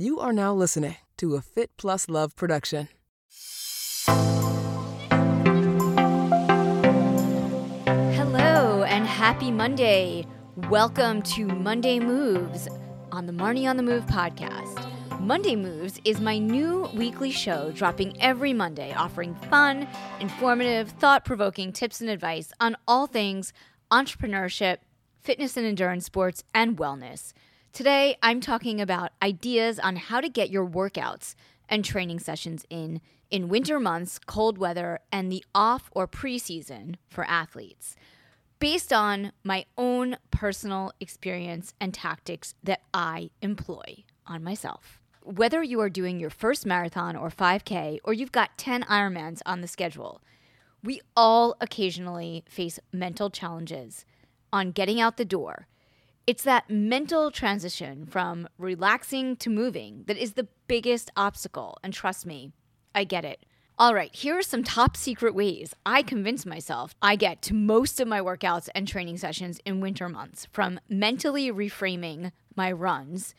You are now listening to a Fit Plus Love production. Hello and happy Monday. Welcome to Monday Moves on the Marnie on the Move podcast. Monday Moves is my new weekly show dropping every Monday, offering fun, informative, thought provoking tips and advice on all things entrepreneurship, fitness and endurance sports, and wellness. Today, I'm talking about ideas on how to get your workouts and training sessions in in winter months, cold weather, and the off or preseason for athletes, based on my own personal experience and tactics that I employ on myself. Whether you are doing your first marathon or 5K, or you've got 10 Ironmans on the schedule, we all occasionally face mental challenges on getting out the door. It's that mental transition from relaxing to moving that is the biggest obstacle. And trust me, I get it. All right, here are some top secret ways I convince myself I get to most of my workouts and training sessions in winter months from mentally reframing my runs,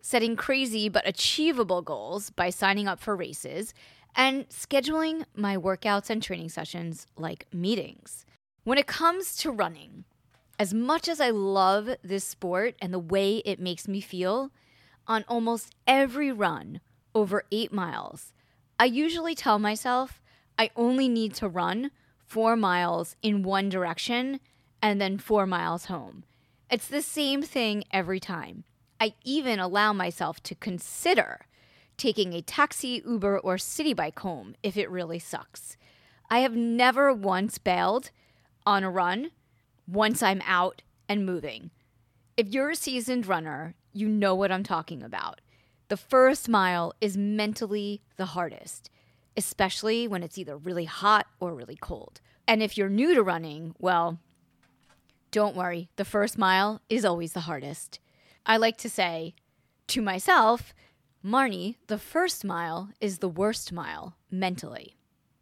setting crazy but achievable goals by signing up for races, and scheduling my workouts and training sessions like meetings. When it comes to running, as much as I love this sport and the way it makes me feel, on almost every run over eight miles, I usually tell myself I only need to run four miles in one direction and then four miles home. It's the same thing every time. I even allow myself to consider taking a taxi, Uber, or city bike home if it really sucks. I have never once bailed on a run once I'm out and moving. If you're a seasoned runner, you know what I'm talking about. The first mile is mentally the hardest, especially when it's either really hot or really cold. And if you're new to running, well, don't worry, the first mile is always the hardest. I like to say to myself, Marnie, the first mile is the worst mile mentally.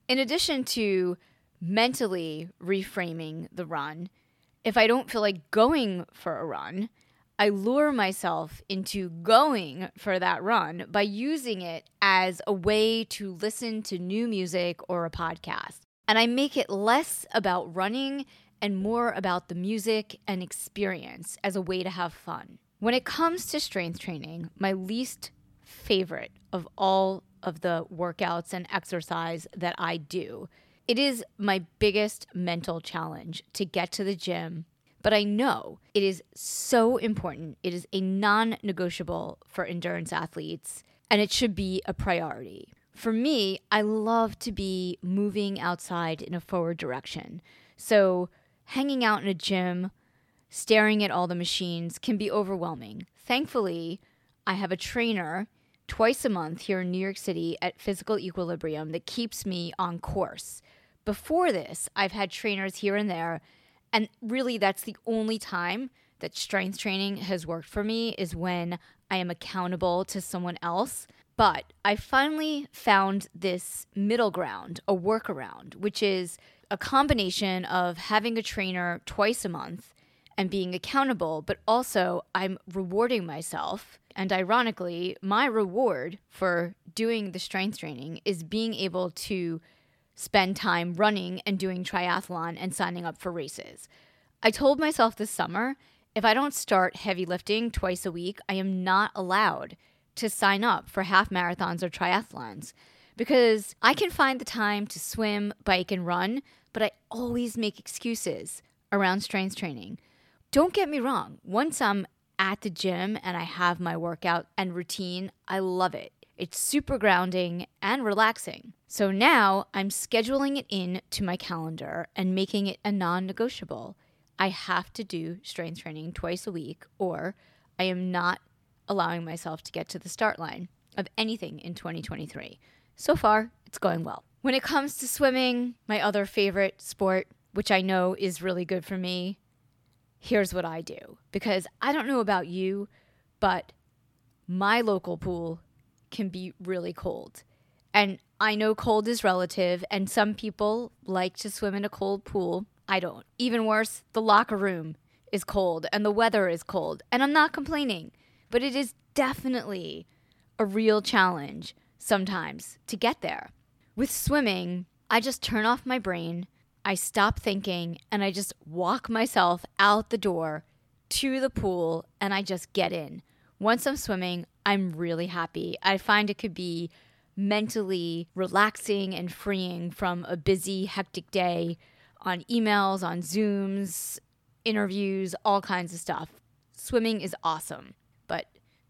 In addition to mentally reframing the run, if I don't feel like going for a run, I lure myself into going for that run by using it as a way to listen to new music or a podcast. And I make it less about running and more about the music and experience as a way to have fun. When it comes to strength training, my least favorite of all of the workouts and exercise that I do, it is my biggest mental challenge to get to the gym but I know it is so important. It is a non negotiable for endurance athletes, and it should be a priority. For me, I love to be moving outside in a forward direction. So, hanging out in a gym, staring at all the machines can be overwhelming. Thankfully, I have a trainer twice a month here in New York City at Physical Equilibrium that keeps me on course. Before this, I've had trainers here and there and really, that's the only time that strength training has worked for me is when I am accountable to someone else. But I finally found this middle ground, a workaround, which is a combination of having a trainer twice a month and being accountable, but also I'm rewarding myself. And ironically, my reward for doing the strength training is being able to spend time running and doing triathlon and signing up for races. I told myself this summer if I don't start heavy lifting twice a week, I am not allowed to sign up for half marathons or triathlons because I can find the time to swim, bike, and run, but I always make excuses around strength training. Don't get me wrong, once I'm at the gym and I have my workout and routine, I love it. It's super grounding and relaxing. So now I'm scheduling it in to my calendar and making it a non negotiable. I have to do strength training twice a week, or I am not allowing myself to get to the start line of anything in 2023. So far, it's going well. When it comes to swimming, my other favorite sport, which I know is really good for me, here's what I do. Because I don't know about you, but my local pool can be really cold. And I know cold is relative, and some people like to swim in a cold pool. I don't. Even worse, the locker room is cold and the weather is cold. And I'm not complaining, but it is definitely a real challenge sometimes to get there. With swimming, I just turn off my brain, I stop thinking, and I just walk myself out the door to the pool and I just get in. Once I'm swimming, I'm really happy. I find it could be mentally relaxing and freeing from a busy, hectic day on emails, on Zooms, interviews, all kinds of stuff. Swimming is awesome, but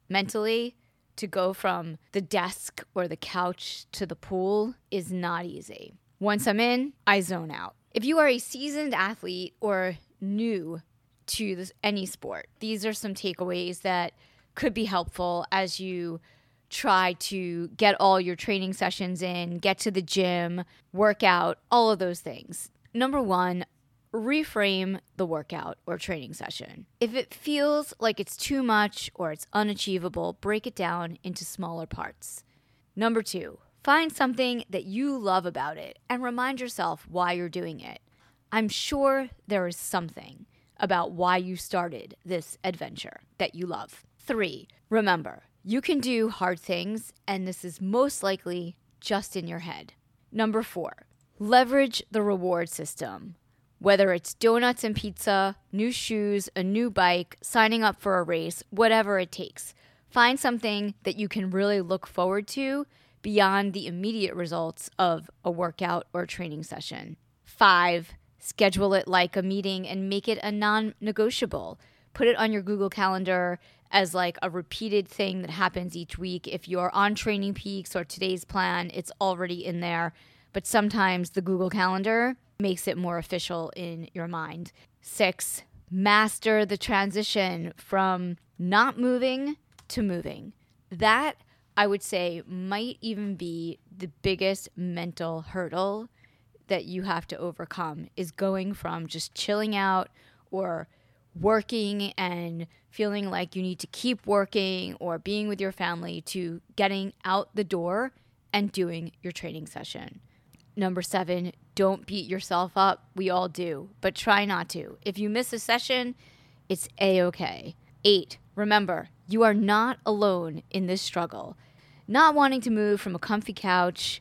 mentally, to go from the desk or the couch to the pool is not easy. Once I'm in, I zone out. If you are a seasoned athlete or new to this, any sport, these are some takeaways that could be helpful as you try to get all your training sessions in, get to the gym, work out, all of those things. Number one, reframe the workout or training session. If it feels like it's too much or it's unachievable, break it down into smaller parts. Number two, find something that you love about it and remind yourself why you're doing it. I'm sure there is something about why you started this adventure that you love. Three, remember, you can do hard things, and this is most likely just in your head. Number four, leverage the reward system. Whether it's donuts and pizza, new shoes, a new bike, signing up for a race, whatever it takes. Find something that you can really look forward to beyond the immediate results of a workout or training session. Five, schedule it like a meeting and make it a non negotiable. Put it on your Google Calendar as like a repeated thing that happens each week. If you're on Training Peaks or today's plan, it's already in there. But sometimes the Google Calendar makes it more official in your mind. Six, master the transition from not moving to moving. That I would say might even be the biggest mental hurdle that you have to overcome is going from just chilling out or working and feeling like you need to keep working or being with your family to getting out the door and doing your training session. Number seven, don't beat yourself up. We all do, but try not to. If you miss a session, it's a okay. Eight, remember, you are not alone in this struggle. Not wanting to move from a comfy couch,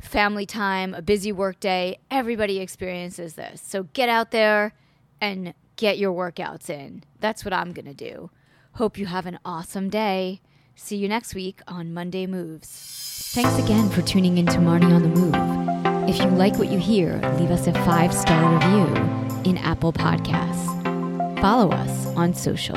family time, a busy work day, everybody experiences this. So get out there and get your workouts in. That's what I'm going to do. Hope you have an awesome day. See you next week on Monday Moves. Thanks again for tuning in to Marnie on the Move. If you like what you hear, leave us a five star review in Apple Podcasts. Follow us on social